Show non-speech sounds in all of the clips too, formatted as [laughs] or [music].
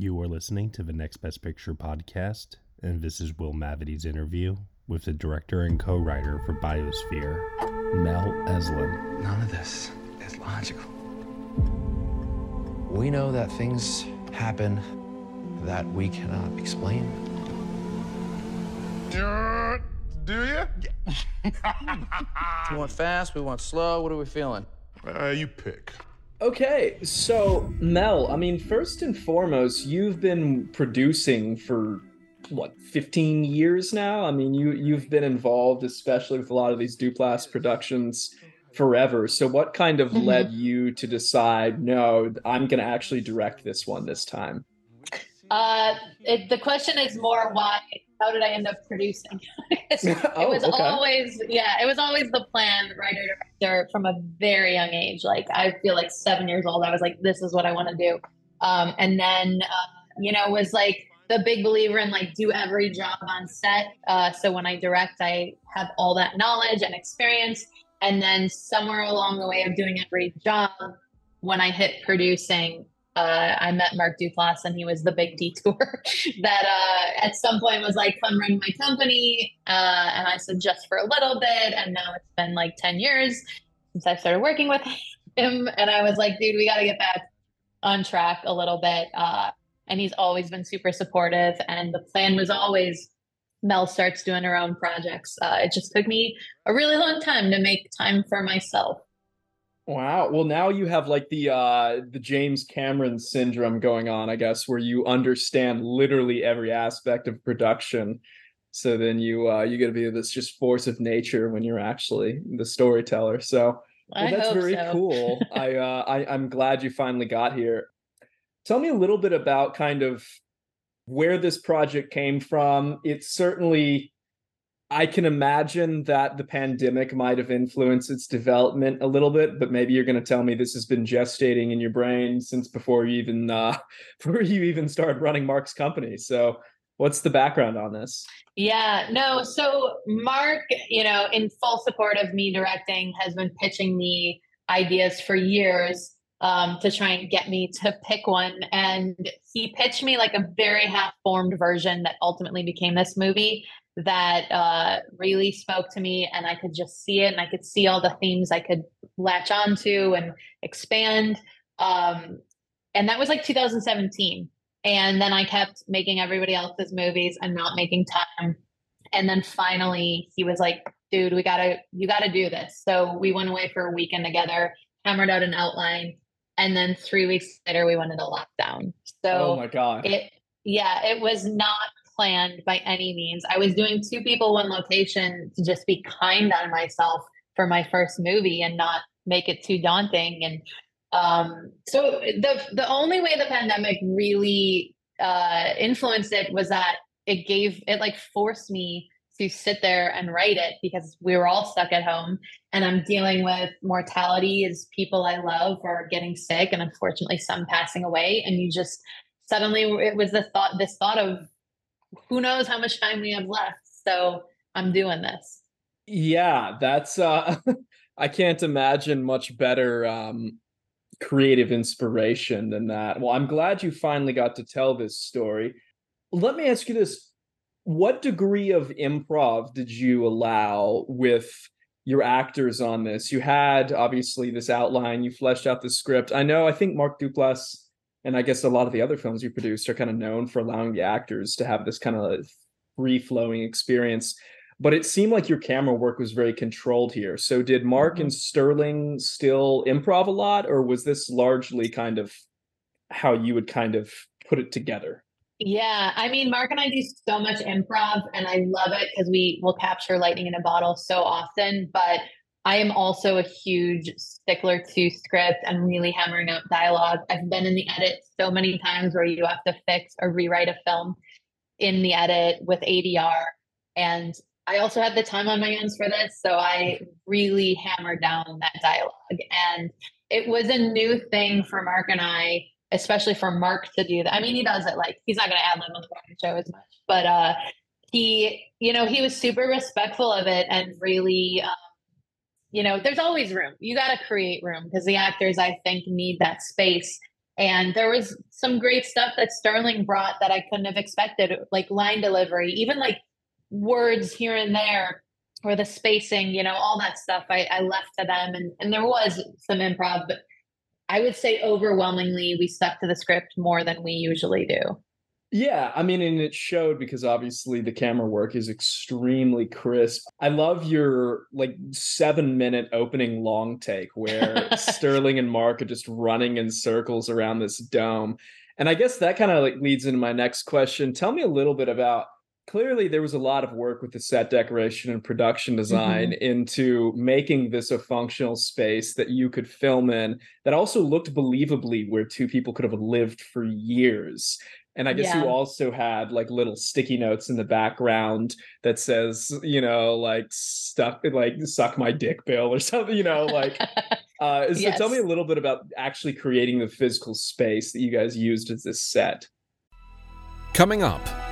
You are listening to the Next Best Picture podcast, and this is Will Mavity's interview with the director and co writer for Biosphere, Mel Eslyn. None of this is logical. We know that things happen that we cannot explain. Do you? We [laughs] want fast, we want slow. What are we feeling? Uh, you pick. Okay, so Mel, I mean, first and foremost, you've been producing for what 15 years now. I mean, you you've been involved, especially with a lot of these Duplass productions, forever. So, what kind of Mhm. led you to decide, no, I'm going to actually direct this one this time? Uh, it, the question is more why? How did I end up producing? [laughs] it [laughs] Oh, was okay. always, yeah, it was always the plan, writer director, from a very young age. Like I feel like seven years old, I was like, this is what I want to do. Um, and then, uh, you know, was like the big believer in like do every job on set. Uh, so when I direct, I have all that knowledge and experience. And then somewhere along the way of doing every job, when I hit producing, uh, I met Mark Duplass and he was the big detour [laughs] that uh, at some point was like, come run my company. Uh, and I said, just for a little bit. And now it's been like 10 years since I started working with [laughs] him. And I was like, dude, we got to get back on track a little bit. Uh, and he's always been super supportive. And the plan was always Mel starts doing her own projects. Uh, it just took me a really long time to make time for myself. Wow. Well, now you have like the uh the James Cameron syndrome going on, I guess, where you understand literally every aspect of production. So then you uh you get to be this just force of nature when you're actually the storyteller. So well, that's very so. cool. I [laughs] uh I, I'm glad you finally got here. Tell me a little bit about kind of where this project came from. It's certainly I can imagine that the pandemic might have influenced its development a little bit, but maybe you're going to tell me this has been gestating in your brain since before you even uh, [laughs] before you even started running Mark's company. So, what's the background on this? Yeah, no. So Mark, you know, in full support of me directing, has been pitching me ideas for years um, to try and get me to pick one. And he pitched me like a very half-formed version that ultimately became this movie that uh, really spoke to me, and I could just see it, and I could see all the themes I could latch onto and expand. Um, and that was like 2017. And then I kept making everybody else's movies and not making time. And then finally he was like, dude, we gotta, you gotta do this. So we went away for a weekend together, hammered out an outline. And then three weeks later, we went into lockdown. So oh my god! it, yeah, it was not planned by any means. I was doing two people, one location to just be kind on myself for my first movie and not make it too daunting. And um, so the the only way the pandemic really uh, influenced it was that it gave it like forced me to sit there and write it because we were all stuck at home and I'm dealing with mortality as people I love are getting sick and unfortunately some passing away and you just suddenly it was the thought this thought of who knows how much time we have left so I'm doing this Yeah, that's uh [laughs] I can't imagine much better um creative inspiration than that. Well, I'm glad you finally got to tell this story. Let me ask you this. What degree of improv did you allow with your actors on this? You had obviously this outline, you fleshed out the script. I know I think Mark Duplass and I guess a lot of the other films you produced are kind of known for allowing the actors to have this kind of free flowing experience but it seemed like your camera work was very controlled here. So did Mark mm-hmm. and Sterling still improv a lot, or was this largely kind of how you would kind of put it together? Yeah, I mean, Mark and I do so much improv, and I love it because we will capture lightning in a bottle so often. But I am also a huge stickler to script and really hammering out dialogue. I've been in the edit so many times where you have to fix or rewrite a film in the edit with ADR. And I also had the time on my hands for this. So I really hammered down that dialogue. And it was a new thing for Mark and I, especially for Mark to do that. I mean, he does it like he's not going to add lib on the Brian show as much, but uh, he, you know, he was super respectful of it and really, um, you know, there's always room. You got to create room because the actors, I think, need that space. And there was some great stuff that Sterling brought that I couldn't have expected, like line delivery, even like words here and there or the spacing, you know, all that stuff I, I left to them. And, and there was some improv, but I would say overwhelmingly we stuck to the script more than we usually do. Yeah, I mean, and it showed because obviously the camera work is extremely crisp. I love your like seven minute opening long take where [laughs] Sterling and Mark are just running in circles around this dome. And I guess that kind of like leads into my next question. Tell me a little bit about clearly there was a lot of work with the set decoration and production design mm-hmm. into making this a functional space that you could film in that also looked believably where two people could have lived for years and i guess yeah. you also had like little sticky notes in the background that says you know like stuff like suck my dick bill or something you know like [laughs] uh so yes. tell me a little bit about actually creating the physical space that you guys used as this set coming up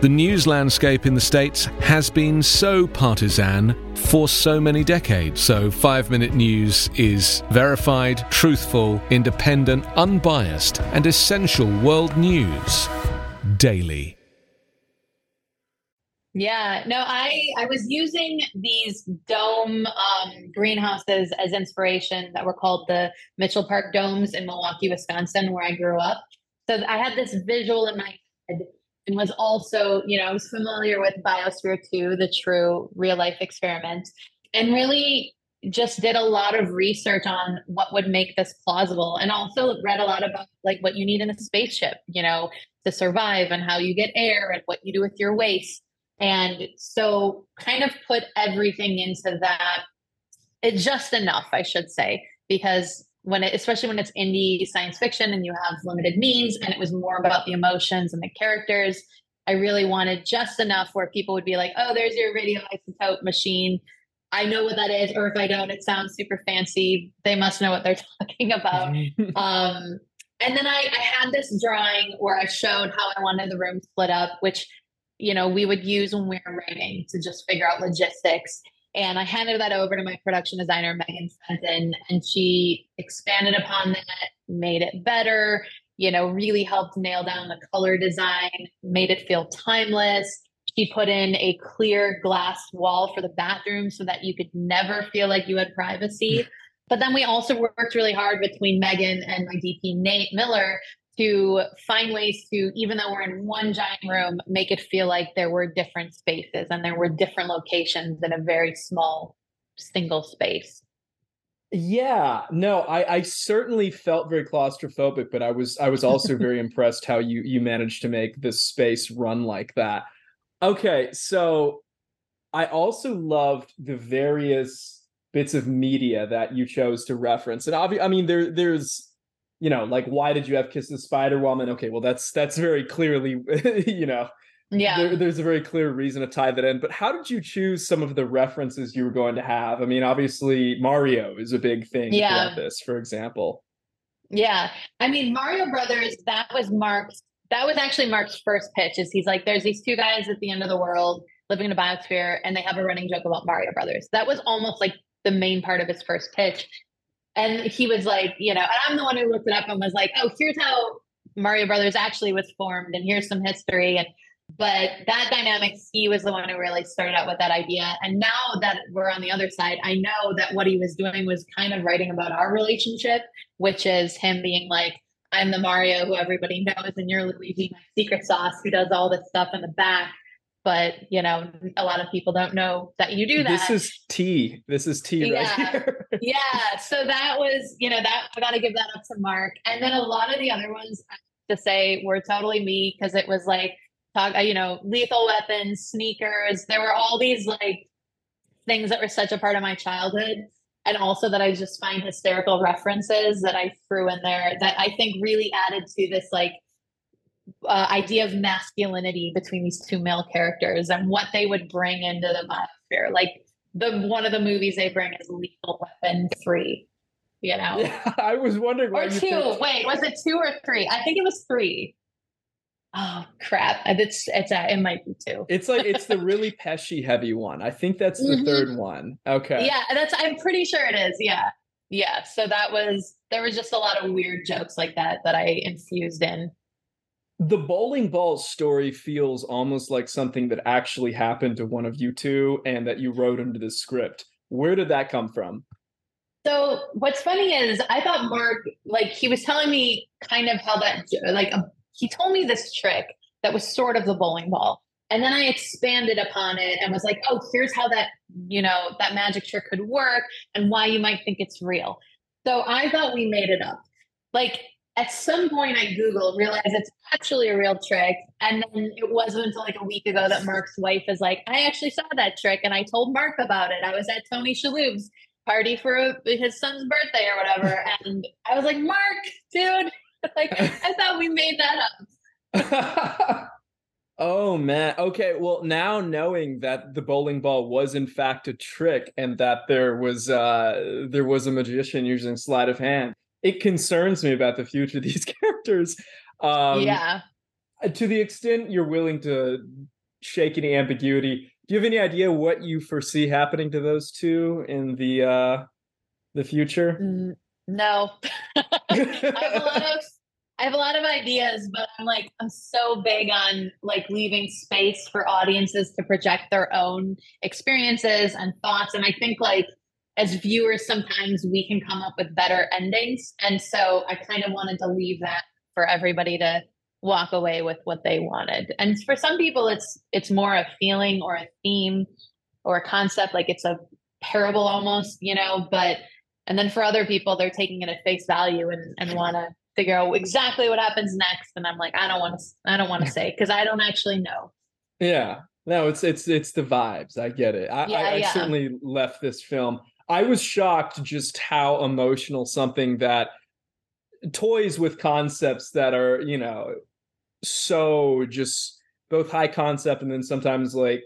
the news landscape in the States has been so partisan for so many decades. So, five minute news is verified, truthful, independent, unbiased, and essential world news daily. Yeah, no, I I was using these dome um, greenhouses as inspiration that were called the Mitchell Park Domes in Milwaukee, Wisconsin, where I grew up. So I had this visual in my head and was also, you know, was familiar with Biosphere 2, the true real life experiment, and really just did a lot of research on what would make this plausible and also read a lot about like what you need in a spaceship, you know, to survive and how you get air and what you do with your waste. And so kind of put everything into that. It's just enough, I should say, because when it, especially when it's indie science fiction and you have limited means and it was more about the emotions and the characters i really wanted just enough where people would be like oh there's your radioisotope machine. I know what that is or if i don't it sounds super fancy. They must know what they're [laughs] talking about. Um, and then I, I had this drawing where i showed how i wanted the room split up which you know we would use when we were writing to just figure out logistics and I handed that over to my production designer, Megan Fenton, and she expanded upon that, made it better, you know, really helped nail down the color design, made it feel timeless. She put in a clear glass wall for the bathroom so that you could never feel like you had privacy. Mm. But then we also worked really hard between Megan and my DP, Nate Miller, to find ways to, even though we're in one giant room, make it feel like there were different spaces and there were different locations in a very small single space. Yeah, no, I, I certainly felt very claustrophobic, but I was I was also [laughs] very impressed how you you managed to make this space run like that. Okay, so I also loved the various bits of media that you chose to reference, and obviously, I mean, there there's you know, like why did you have Kiss the Spider Woman? Okay, well that's that's very clearly, [laughs] you know, yeah, there, there's a very clear reason to tie that in. But how did you choose some of the references you were going to have? I mean, obviously Mario is a big thing yeah. this, for example. Yeah, I mean Mario Brothers. That was Mark's. That was actually Mark's first pitch. Is he's like, there's these two guys at the end of the world living in a biosphere, and they have a running joke about Mario Brothers. That was almost like the main part of his first pitch. And he was like, you know, and I'm the one who looked it up and was like, oh, here's how Mario Brothers actually was formed, and here's some history. And but that dynamic, he was the one who really started out with that idea. And now that we're on the other side, I know that what he was doing was kind of writing about our relationship, which is him being like, I'm the Mario who everybody knows, and you're Luigi, my secret sauce, who does all this stuff in the back. But you know, a lot of people don't know that you do that. This is tea. This is tea right Yeah. here. [laughs] yeah so that was you know that i gotta give that up to mark and then a lot of the other ones to say were totally me because it was like talk you know lethal weapons sneakers there were all these like things that were such a part of my childhood and also that i just find hysterical references that i threw in there that i think really added to this like uh, idea of masculinity between these two male characters and what they would bring into the biosphere like the one of the movies they bring is Lethal Weapon three. You know, Yeah, [laughs] I was wondering or two. picked- Wait, was it two or three? I think it was three. Oh crap! It's it's uh, it might be two. It's like it's the really [laughs] peshy heavy one. I think that's the Mhm. third one. Okay. Yeah, that's. I'm pretty sure it is. Yeah, yeah. So that was there was just a lot of weird jokes like that that I infused in. The bowling ball story feels almost like something that actually happened to one of you two and that you wrote into the script. Where did that come from? So what's funny is I thought Mark, like he was telling me kind of how that, like he told me this trick that was sort of the bowling ball. And then I expanded upon it and was like, oh, here's how that, you know, that magic trick could work and why you might think it's real. So I thought we made it up. Like at some point I Googled, realized it's actually a real trick. And then it wasn't until like a week ago that Mark's wife is like, I actually saw that trick and I told Mark about it. I was at Tony Shalhoub's party for a, his son's birthday or whatever. [laughs] And I was like, Mark, dude, [laughs] like I thought we made that up. [laughs] oh man. Okay. Well, now knowing that the bowling ball was in fact a trick and that there was uh there was a magician using sleight of hand, it concerns me about the future of these [laughs] characters. Um yeah. to the extent you're willing to shake any ambiguity, do you have any idea what you foresee happening to those two in the uh the future? No. [laughs] I have a lot of I have a lot of ideas, but I'm like I'm so big on like leaving space for audiences to project their own experiences and thoughts. And I think like as viewers, sometimes we can come up with better endings. And so I kind of wanted to leave that for everybody to walk away with what they wanted. And for some people it's it's more a feeling or a theme or a concept, like it's a parable almost, you know, but and then for other people, they're taking it at face value and, and want to figure out exactly what happens next. And I'm like, I don't want to, I don't want to say because I don't actually know. Yeah. No, it's it's it's the vibes. I get it. I, Yeah, I, I yeah. certainly left this film. I was shocked just how emotional something that toys with concepts that are, you know, so just both high concept and then sometimes like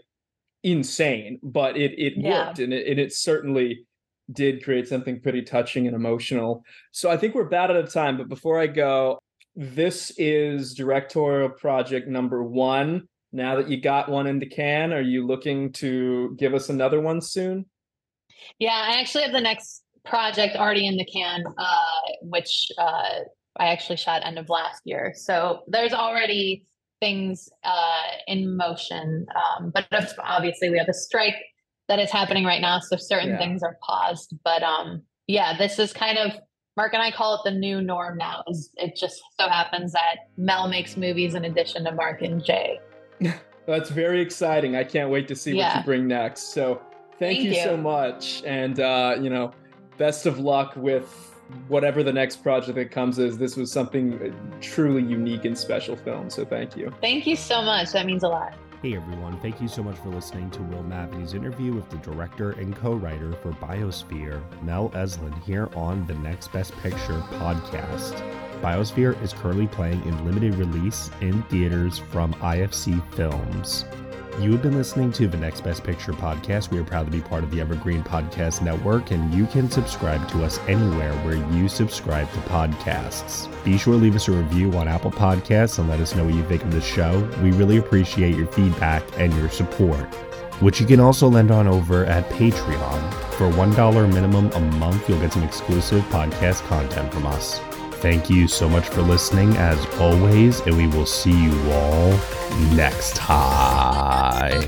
insane, but it it Yeah. worked and it and it certainly did create something pretty touching and emotional. So I think we're about out of time, but before I go, this is directorial project number one. Now that you got one in the can, are you looking to give us another one soon? Yeah, I actually have the next project already in the can, uh, which uh, I actually shot end of last year. So there's already things uh, in motion. Um, but obviously, we have a strike that is happening right now, so certain Yeah. things are paused. But um, yeah, this is kind of Mark and I call it the new norm now. Is it just so happens that Mel makes movies in addition to Mark and Jay. [laughs] That's very exciting. I can't wait to see what you bring next. So thank, Thank you, so much. And uh, you know, best of luck with whatever the next project that comes is. This was something uh, truly unique and special film. So thank you. Thank you so much. That means a lot. Hey everyone, thank you so much for listening to Will Mavity's interview with the director and co writer for Biosphere, Mel Eslyn, here on the Next Best Picture podcast. Biosphere is currently playing in limited release in theaters from IFC Films. You have been listening to the Next Best Picture podcast. We are proud to be part of the Evergreen Podcast Network, and you can subscribe to us anywhere where you subscribe to podcasts. Be sure to leave us a review on Apple Podcasts and let us know what you think of the show. We really appreciate your feedback and your support, which you can also lend on over at Patreon. For $1 minimum a month, you'll get some exclusive podcast content from us. Thank you so much for listening, as always, and we will see you all next time.